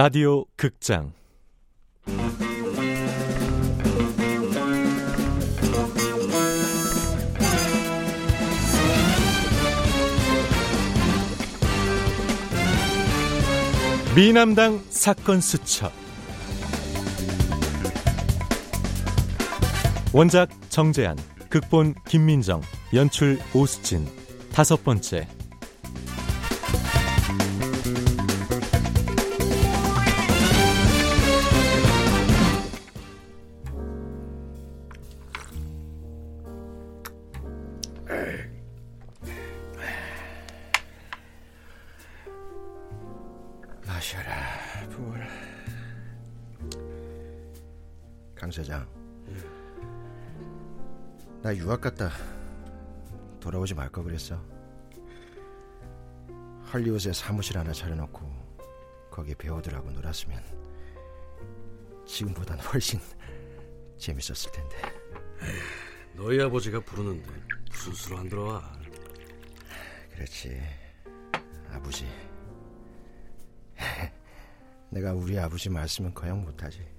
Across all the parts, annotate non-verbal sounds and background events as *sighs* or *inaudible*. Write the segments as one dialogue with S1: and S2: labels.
S1: 라디오 극장. 미남당 사건 수첩. 원작 정재한 극본 김민정 연출 오수진. 다섯 번째
S2: 나 유학 갔다 돌아오지 말거 그랬어. 할리우드에 사무실 하나 차려놓고 거기 배우들하고 놀았으면 지금보단 훨씬 재밌었을 텐데.
S3: 너희 아버지가 부르는데 무슨 수로 안 들어와?
S2: 그렇지. 아버지. *laughs* 내가 우리 아버지 말씀은 거양 못하지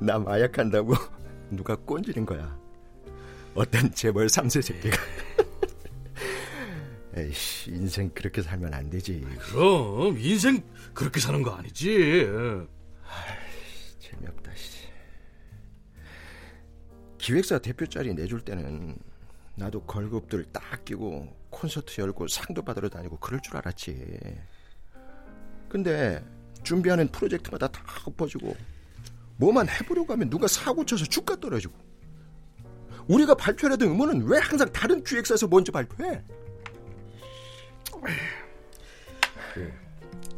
S2: 나 마약한다고 *laughs* 누가 꼰지는 거야 어떤 재벌 3세 새끼가 *laughs* 에이씨 인생 그렇게 살면 안 되지
S3: 그럼 인생 그렇게 사는 거 아니지.
S2: 재미없다 씨. 기획사 대표 자리 내줄 때는 나도 걸급들 딱 끼고 콘서트 열고 상도 받으러 다니고 그럴 줄 알았지. 근데 준비하는 프로젝트마다 다 엎어지고 뭐만 해보려고 하면 누가 사고 쳐서 주가 떨어지고 우리가 발표하던 음원은 왜 항상 다른 기획사에서 먼저 발표해?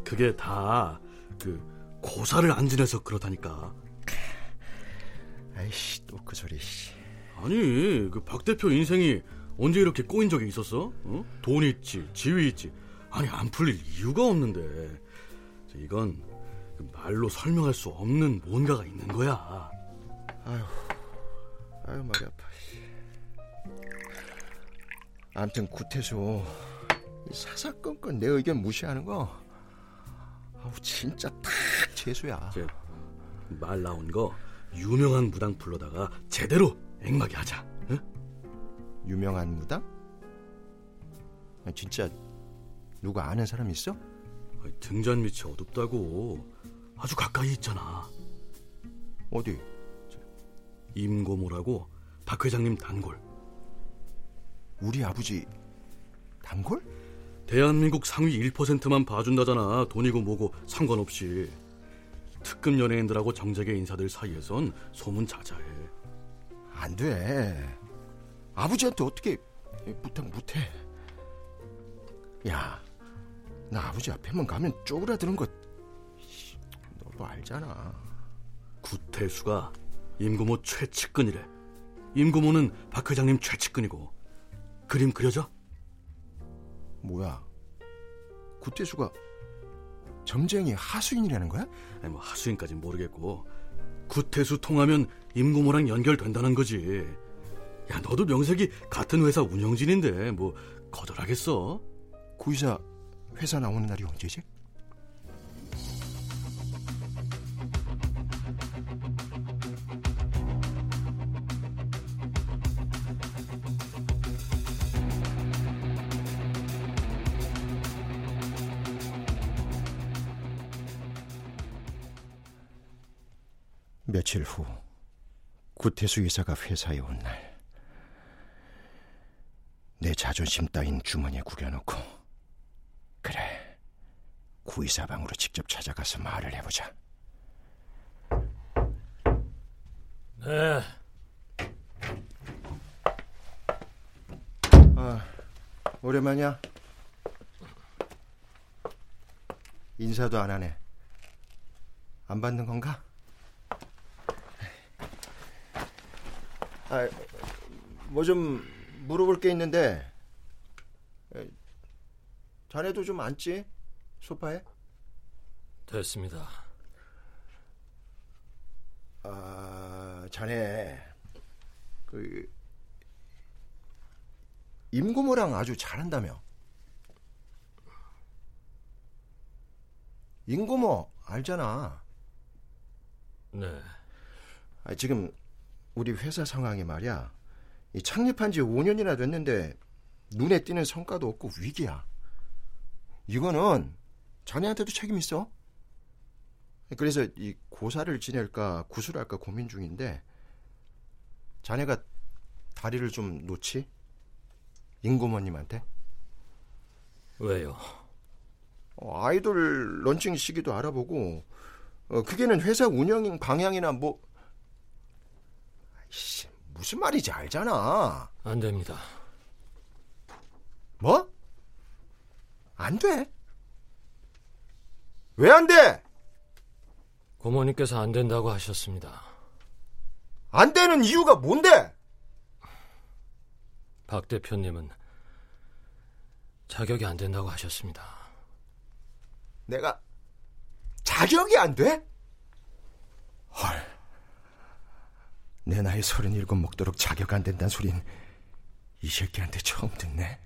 S3: 그게 다 그 고사를 안 지내서 그렇다니까.
S2: 아이씨 또 그 소리 씨.
S3: 아니 그 박 대표 인생이 언제 이렇게 꼬인 적이 있었어? 어? 돈 있지, 지위 있지. 아니 안 풀릴 이유가 없는데 이건 그 말로 설명할 수 없는 뭔가가 있는 거야.
S2: 아유, 아유 머리 아파. 구태수 이 사사건건 내 의견 무시하는 거, 아우 진짜 딱 재수야.
S3: 말 나온 거 유명한 무당 불러다가 제대로 앵마게 하자. 응?
S2: 유명한 무당? 아, 진짜 누가 아는 사람 있어?
S3: 등잔 밑이 어둡다고 아주 가까이 있잖아.
S2: 어디?
S3: 임고모라고 박 회장님 단골.
S2: 우리 아버지 단골?
S3: 대한민국 상위 1%만 봐준다잖아. 돈이고 뭐고 상관없이. 특급 연예인들하고 정재계 인사들 사이에선 소문 자자해.
S2: 안 돼. 아버지한테 어떻게 부탁 못해? 야, 나 아버지 앞에만 가면 쪼그라드는 거 씨, 너도 알잖아.
S3: 구태수가 임고모 최측근이래. 임고모는 박 회장님 최측근이고. 그림 그려져?
S2: 뭐야? 구태수가 점쟁이 하수인이라는 거야?
S3: 아니 뭐 하수인까진 모르겠고 구태수 통하면 임고모랑 연결된다는 거지. 야 너도 명색이 같은 회사 운영진인데 뭐 거절하겠어?
S2: 구이사 회사 나오는 날이 언제지? 며칠 후 구태수 이사가 회사에 온 날 내 자존심 따윈 주머니에 구겨놓고 구이사 방으로 직접 찾아가서 말을 해보자.
S4: 네,
S2: 아 오랜만이야. 인사도 안 하네. 안 받는 건가? 아, 뭐 좀 물어볼 게 있는데 에, 자네도 좀 앉지 소파에?
S4: 됐습니다.
S2: 아, 자네 그 임고모랑 아주 잘한다며. 임고모 알잖아.
S4: 네.
S2: 아, 지금 우리 회사 상황이 말이야. 이 창립한 지 5년이나 됐는데 눈에 띄는 성과도 없고 위기야. 이거는 자네한테도 책임 있어. 그래서 이 고사를 지낼까 구술할까 고민 중인데 자네가 다리를 좀 놓지? 인고모님한테?
S4: 왜요?
S2: 어, 아이돌 런칭 시기도 알아보고 어, 그게는 회사 운영 방향이나 뭐 아이씨, 무슨 말인지 알잖아.
S4: 안 됩니다.
S2: 뭐? 안 돼? 왜 안 돼?
S4: 고모님께서 안 된다고 하셨습니다.
S2: 안 되는 이유가 뭔데?
S4: 박 대표님은 자격이 안 된다고 하셨습니다.
S2: 내가 자격이 안 돼? 헐. 내 나이 서른일곱 먹도록 자격 안 된다는 소린 이 새끼한테 처음 듣네.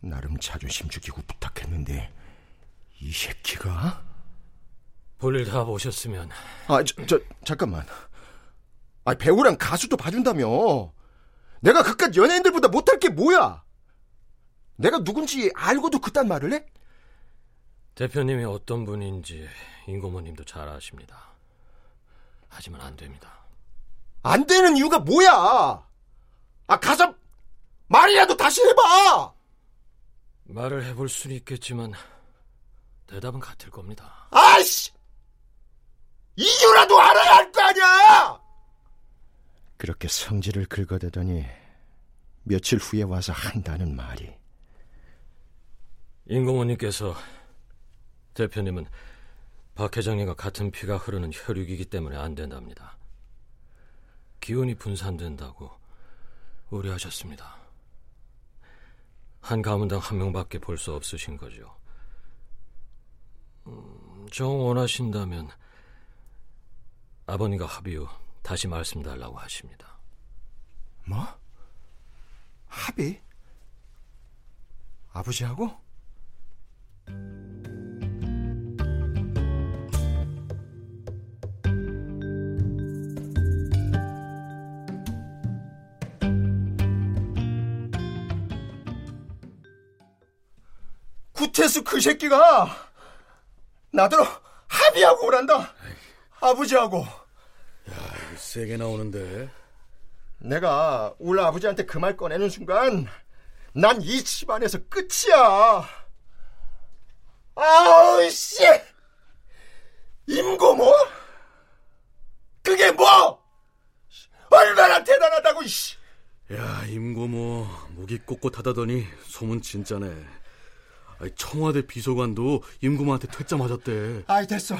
S2: 나름 자존심 죽이고 부탁했는데 이 새끼가?
S4: 볼일 다 보셨으면
S2: 아, 저, 저 잠깐만. 아, 배우랑 가수도 봐준다며. 내가 그깟 연예인들보다 못할 게 뭐야? 내가 누군지 알고도 그딴 말을 해?
S4: 대표님이 어떤 분인지 인고모님도 잘 아십니다. 하지만 안 됩니다.
S2: 안 되는 이유가 뭐야? 아, 가서 말이라도 다시 해봐!
S4: 말을 해볼 수는 있겠지만 대답은 같을 겁니다.
S2: 아이씨! 이유라도 알아야 할 거 아니야! 그렇게 성질을 긁어대더니 며칠 후에 와서 한다는 말이
S4: 인고모님께서 대표님은 박 회장님과 같은 피가 흐르는 혈육이기 때문에 안 된답니다. 기운이 분산된다고 우려하셨습니다. 한 가문당 한 명밖에 볼 수 없으신 거죠. 음, 정 원하신다면 아버님과 합의 후 다시 말씀달라고 하십니다.
S2: 뭐? 합의? 아버지하고? 구태수 그 새끼가 나더러 합의하고 오란다. 아버지하고.
S3: 세게 나오는데.
S2: 내가 우리 아버지한테 그 말 꺼내는 순간 난 이 집안에서 끝이야. 아우 씨! 임고모? 그게 뭐? 얼마나 대단하다고 씨.
S3: 야, 임고모 목이 꼿꼿하다더니 소문 진짜네. 청와대 비서관도 임고모한테 퇴짜 맞았대.
S2: 아이 됐어.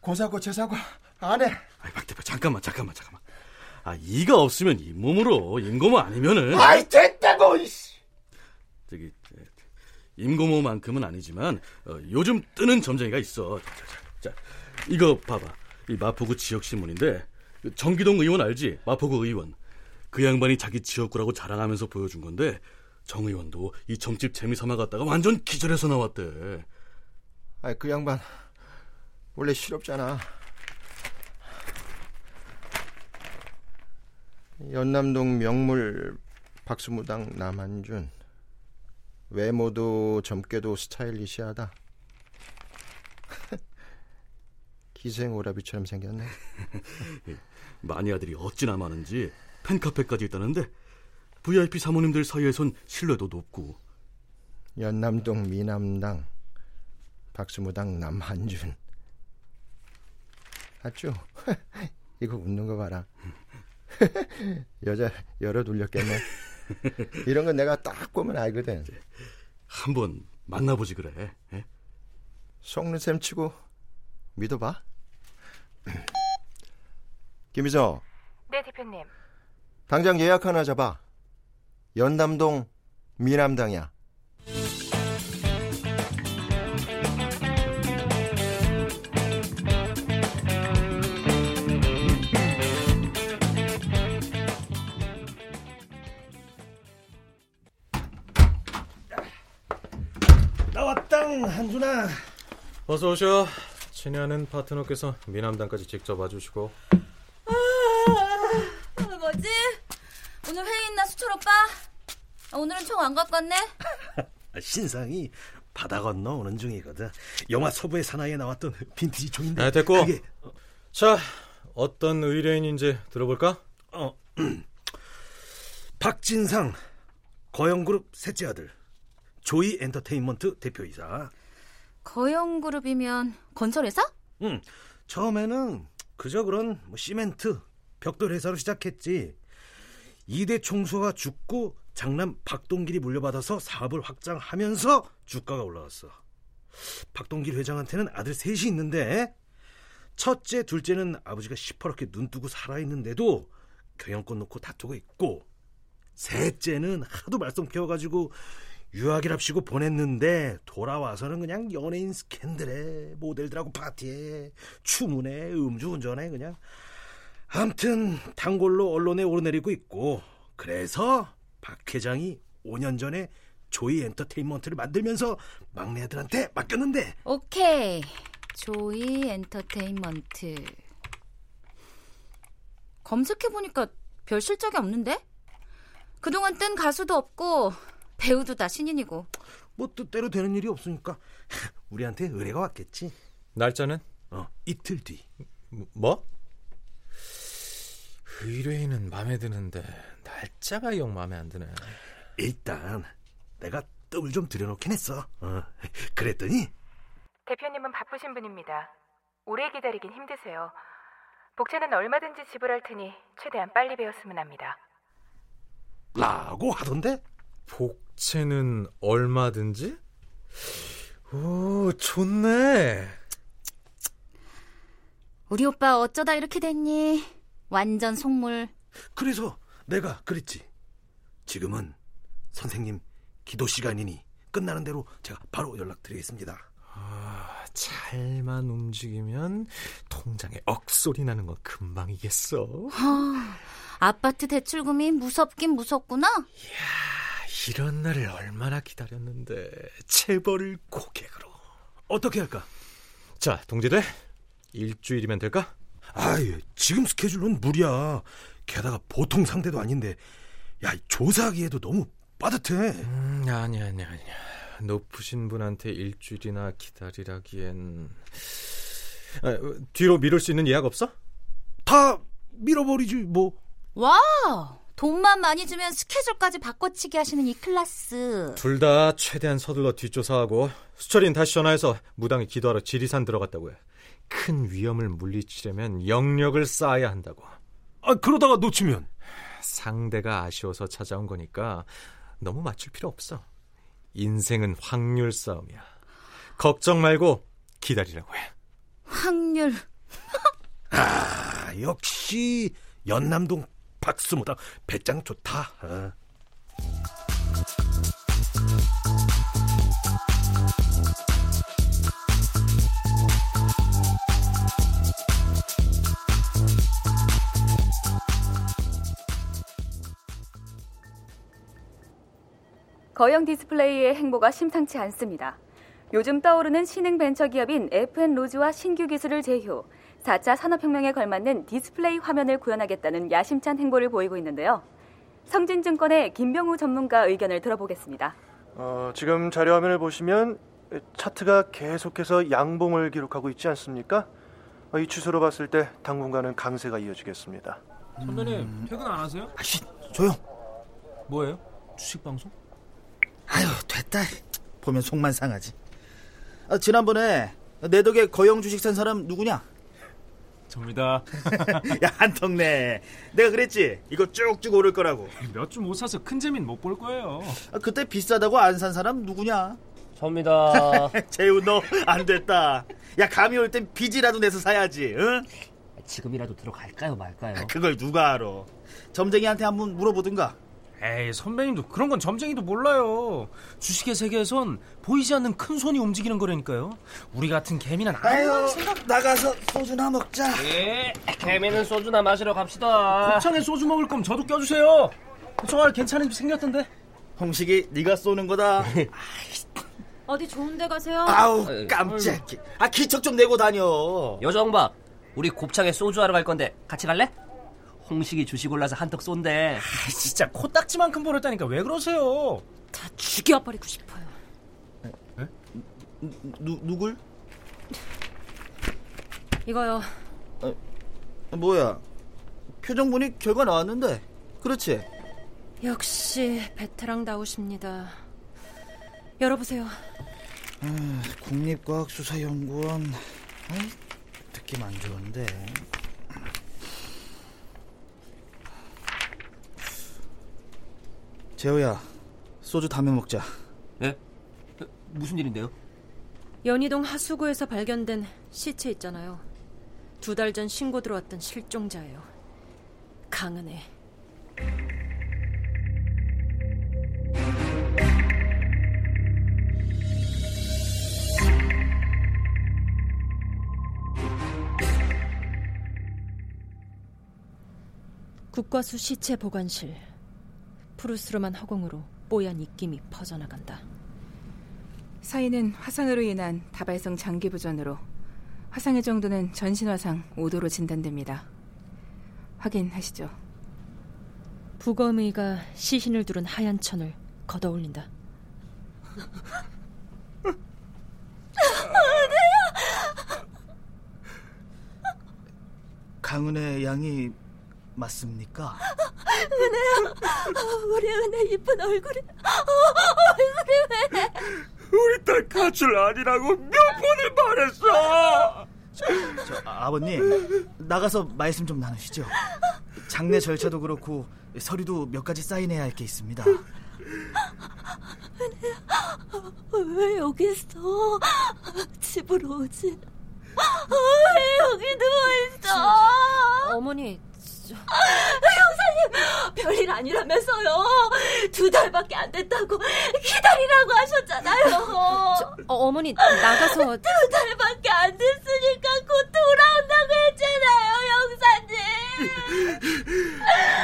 S2: 고사고 제사고 안 해.
S3: 아이, 박 대표 잠깐만 잠깐만 잠깐만. 아, 이가 없으면 잇몸으로 임고모 아니면은
S2: 아이 됐다고 이씨.
S3: 저기 저, 임고모만큼은 아니지만 어, 요즘 뜨는 점쟁이가 있어. 자, 자, 자, 이거 봐봐. 이 마포구 지역 신문인데 그 정기동 의원 알지? 마포구 의원. 그 양반이 자기 지역구라고 자랑하면서 보여준 건데 정 의원도 이 점집 재미삼아 갔다가 완전 기절해서 나왔대.
S2: 아이 그 양반 원래 실업잖아. 연남동 명물 박수무당 남한준 외모도 젊게도 스타일리시하다. *laughs* 기생오라비처럼 생겼네. *laughs*
S3: 마니아들이 어찌나 많은지 팬카페까지 있다는데 VIP 사모님들 사이에선 신뢰도 높고.
S2: 연남동 미남당 박수무당 남한준. 아쭈 *laughs* 이거 웃는 거 봐라. *laughs* 여자 열어 돌렸겠네. 이런 건 내가 딱 보면 알거든.
S3: 한번 만나보지 그래. 예?
S2: 속는 셈 치고 믿어봐. *clears throat* 김희서
S5: 네, 대표님.
S2: 당장 예약 하나 잡아 연남동 미남당이야
S6: 나왔당 한준아
S1: 어서 오셔. 친애하는 파트너께서 미남단까지 직접 와주시고.
S5: 아, 뭐지? 오늘 회의 있나 수철 오빠? 아, 오늘은 총 안 갖고 왔네? *laughs*
S6: 신상이 바다 건너 오는 중이거든. 영화 서부의 사나이에 나왔던 빈티지 총인데.
S1: 아, 됐고.
S6: 그게
S1: 자, 어떤 의뢰인인지 들어볼까?
S6: 어 *clears throat* 박진상 거영그룹 셋째 아들 조이 엔터테인먼트 대표이사.
S5: 거영그룹이면 건설회사?
S6: 응. 처음에는 그저 그런 뭐 시멘트 벽돌 회사로 시작했지. 이대 총수가 죽고 장남 박동길이 물려받아서 사업을 확장하면서 주가가 올라갔어. 박동길 회장한테는 아들 셋이 있는데 첫째, 둘째는 아버지가 시퍼렇게 눈 뜨고 살아있는데도 경영권 놓고 다투고 있고 셋째는 하도 말썽 피워가지고 유학이랍시고 보냈는데 돌아와서는 그냥 연예인 스캔들에 모델들하고 파티에 추문에 음주운전에 그냥 암튼 단골로 언론에 오르내리고 있고 그래서 박 회장이 5년 전에 조이 엔터테인먼트를 만들면서 막내 아들한테 맡겼는데
S5: 오케이. 조이 엔터테인먼트. 검색해보니까 별 실적이 없는데? 그동안 뜬 가수도 없고 배우도 다 신인이고
S6: 뭐 뜻대로 되는 일이 없으니까 우리한테 의뢰가 왔겠지
S1: 날짜는?
S6: 어 이틀 뒤
S1: 뭐? 의뢰인은 마음에 드는데 날짜가 영 마음에 안 드네.
S6: 일단 내가 떡을 좀 들여놓긴 했어 어, 그랬더니
S7: 대표님은 바쁘신 분입니다. 오래 기다리긴 힘드세요. 복채는 얼마든지 지불할 테니 최대한 빨리 배웠으면 합니다.
S6: 라고 하던데
S1: 복채는 얼마든지? 오, 좋네.
S5: 우리 오빠 어쩌다 이렇게 됐니? 완전 속물.
S6: 그래서 내가 그랬지 지금은 선생님 기도 시간이니 끝나는 대로 제가 바로 연락드리겠습니다
S1: 아, 잘만 움직이면 통장에 억소리 나는 건 금방이겠어.
S5: 하, 아파트 대출금이 무섭긴 무섭구나.
S1: 이런 날을 얼마나 기다렸는데 체벌을 고객으로.
S6: 어떻게 할까?
S1: 자, 동지들 일주일이면 될까?
S6: 아유 지금 스케줄은 무리야 게다가 보통 상대도 아닌데 야 조사하기에도 너무 빠듯해
S1: 음, 아니 아니 아니. 높으신 분한테 일주일이나 기다리라기엔 아, 뒤로 미룰 수 있는 예약 없어?
S6: 다 밀어버리지 뭐
S5: 와, 돈만 많이 주면 스케줄까지 바꿔치기 하시는 이 클래스.
S1: 둘 다 최대한 서둘러 뒷조사하고 수철이는 다시 전화해서 무당이 기도하러 지리산 들어갔다고 해. 큰 위험을 물리치려면 영력을 쌓아야 한다고.
S6: 아 그러다가 놓치면
S1: 상대가 아쉬워서 찾아온 거니까 너무 맞출 필요 없어. 인생은 확률 싸움이야. 걱정 말고 기다리라고 해.
S5: 확률. *laughs*
S6: 아 역시 연남동 박수무당 배짱 좋다 어.
S8: 거형 디스플레이의 행보가 심상치 않습니다. 요즘 떠오르는 신흥 벤처 기업인 FN-로즈와 신규 기술을 제휴, 4차 산업혁명에 걸맞는 디스플레이 화면을 구현하겠다는 야심찬 행보를 보이고 있는데요. 성진증권의 김병우 전문가 의견을 들어보겠습니다.
S9: 어, 지금 자료 화면을 보시면 차트가 계속해서 양봉을 기록하고 있지 않습니까? 어, 이 추세로 봤을 때 당분간은 강세가 이어지겠습니다.
S10: 선배님 퇴근 안 하세요?
S6: 아씨 조용
S10: 뭐예요? 주식 방송?
S11: 아유 됐다 보면 속만 상하지 아, 지난번에 내 덕에 거영 주식 산 사람 누구냐
S10: 접니다. *laughs*
S11: 야 한턱내 내가 그랬지 이거 쭉쭉 오를 거라고
S10: 몇 주 못 사서 큰 재미는 못볼 거예요.
S11: 아, 그때 비싸다고 안 산 사람 누구냐
S12: 접니다. *laughs*
S11: 재훈 너안 됐다 야 감이 올 땐 빚이라도 내서 사야지 응?
S12: 지금이라도 들어갈까요 말까요?
S11: 그걸 누가 알아 점쟁이한테 한번 물어보든가
S10: 에이 선배님도 그런 건 점쟁이도 몰라요. 주식의 세계에선 보이지 않는 큰 손이 움직이는 거라니까요. 우리 같은 개미는
S11: 아유
S10: 생각.
S11: 나가서 소주나 먹자
S12: 예, 개미는 소주나 마시러 갑시다.
S10: 곱창에 소주 먹을 거면 저도 껴주세요. 저알 괜찮은 집 생겼던데.
S11: 홍식이 네가 쏘는 거다 *laughs*
S5: 어디 좋은 데 가세요?
S11: 아우 깜짝이야. 아 기척 좀 내고 다녀.
S12: 여정박, 우리 곱창에 소주 하러 갈 건데 같이 갈래? 홍식이 주식 올라서 한턱 쏜대.
S10: 아, 진짜 코딱지만큼 벌었다니까 왜 그러세요?
S5: 다 죽여버리고 싶어요.
S11: 누 누굴?
S5: 이거요.
S11: 뭐야? 표정 보니 결과 나왔는데. 그렇지?
S5: 역시 베테랑다우십니다. 열어보세요.
S11: 아, 국립과학수사연구원. 아이, 느낌 안 좋은데. 재호야, 소주 다음에 먹자.
S12: 예? 무슨 일인데요?
S5: 연희동 하수구에서 발견된 시체 있잖아요. 두 달 전 신고 들어왔던 실종자예요. 강은혜. 국과수 시체 보관실. 푸르스름한 허공으로 뽀얀 입김이 퍼져나간다.
S13: 사인은 화상으로 인한 다발성 장기부전으로 화상의 정도는 전신화상 5도로 진단됩니다. 확인하시죠.
S5: 부검의가 시신을 두른 하얀 천을 걷어올린다.
S11: 강은혜 양이 맞습니까?
S5: 은혜야, 우리 은혜 이쁜 얼굴이, 얼굴이 왜?
S14: 우리 딸 가출 아니라고 몇 번을 말했어.
S11: 저, 아버님 나가서 말씀 좀 나누시죠. 장례 절차도 그렇고 서류도 몇 가지 사인해야 할 게 있습니다.
S5: 은혜야, 왜 여기 있어? 집으로 오지. 왜 여기 누워 있어? 어머니, 저... 형사님, 별일 아니라면서요. 두 달밖에 안 됐다고 기다리라고 하셨잖아요. 저, 어, 어머니, 나가서. 두 달밖에 안 됐으니까 곧 돌아온다고 했잖아요, 형사님.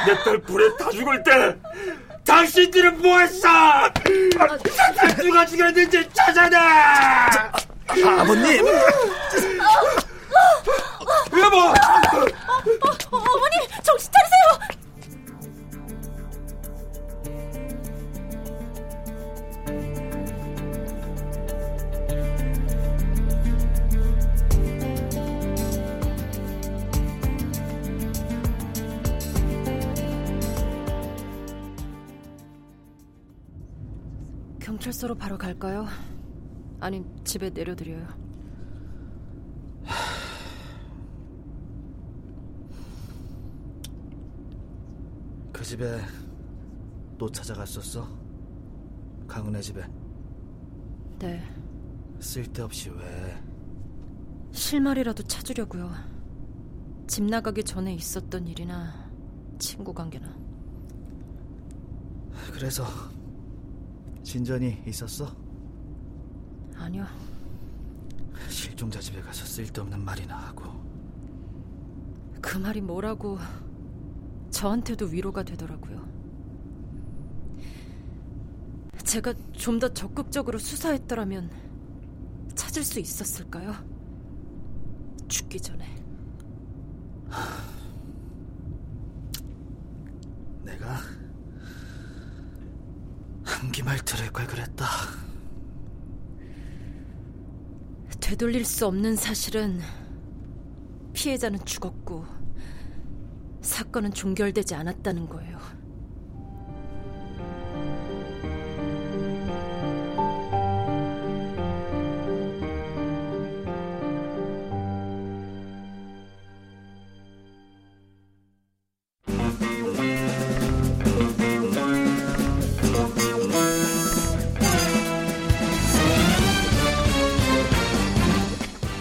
S14: 내 딸 불에 타 죽을 때 당신들은 뭐했어? 아, 누가 죽였는지 찾아내!
S11: 아, 아버님!
S14: 여보!
S5: 경찰서로 바로 갈까요? 아님 집에 내려드려요. *sighs*
S11: 그 집에 또 찾아갔었어? 강은혜 집에
S5: 네.
S11: 쓸데없이 왜
S5: 실마리라도 찾으려고요. 집 나가기 전에 있었던 일이나 친구 관계나.
S11: 그래서 진전이 있었어?
S5: 아니요.
S11: 실종자 집에 가서 쓸데없는 말이나 하고
S5: 그 말이 뭐라고 저한테도 위로가 되더라고요. 제가 좀 더 적극적으로 수사했더라면 찾을 수 있었을까요? 죽기 전에.
S11: 내가 한기말 들을 걸 그랬다.
S5: 되돌릴 수 없는 사실은 피해자는 죽었고 사건은 종결되지 않았다는 거예요.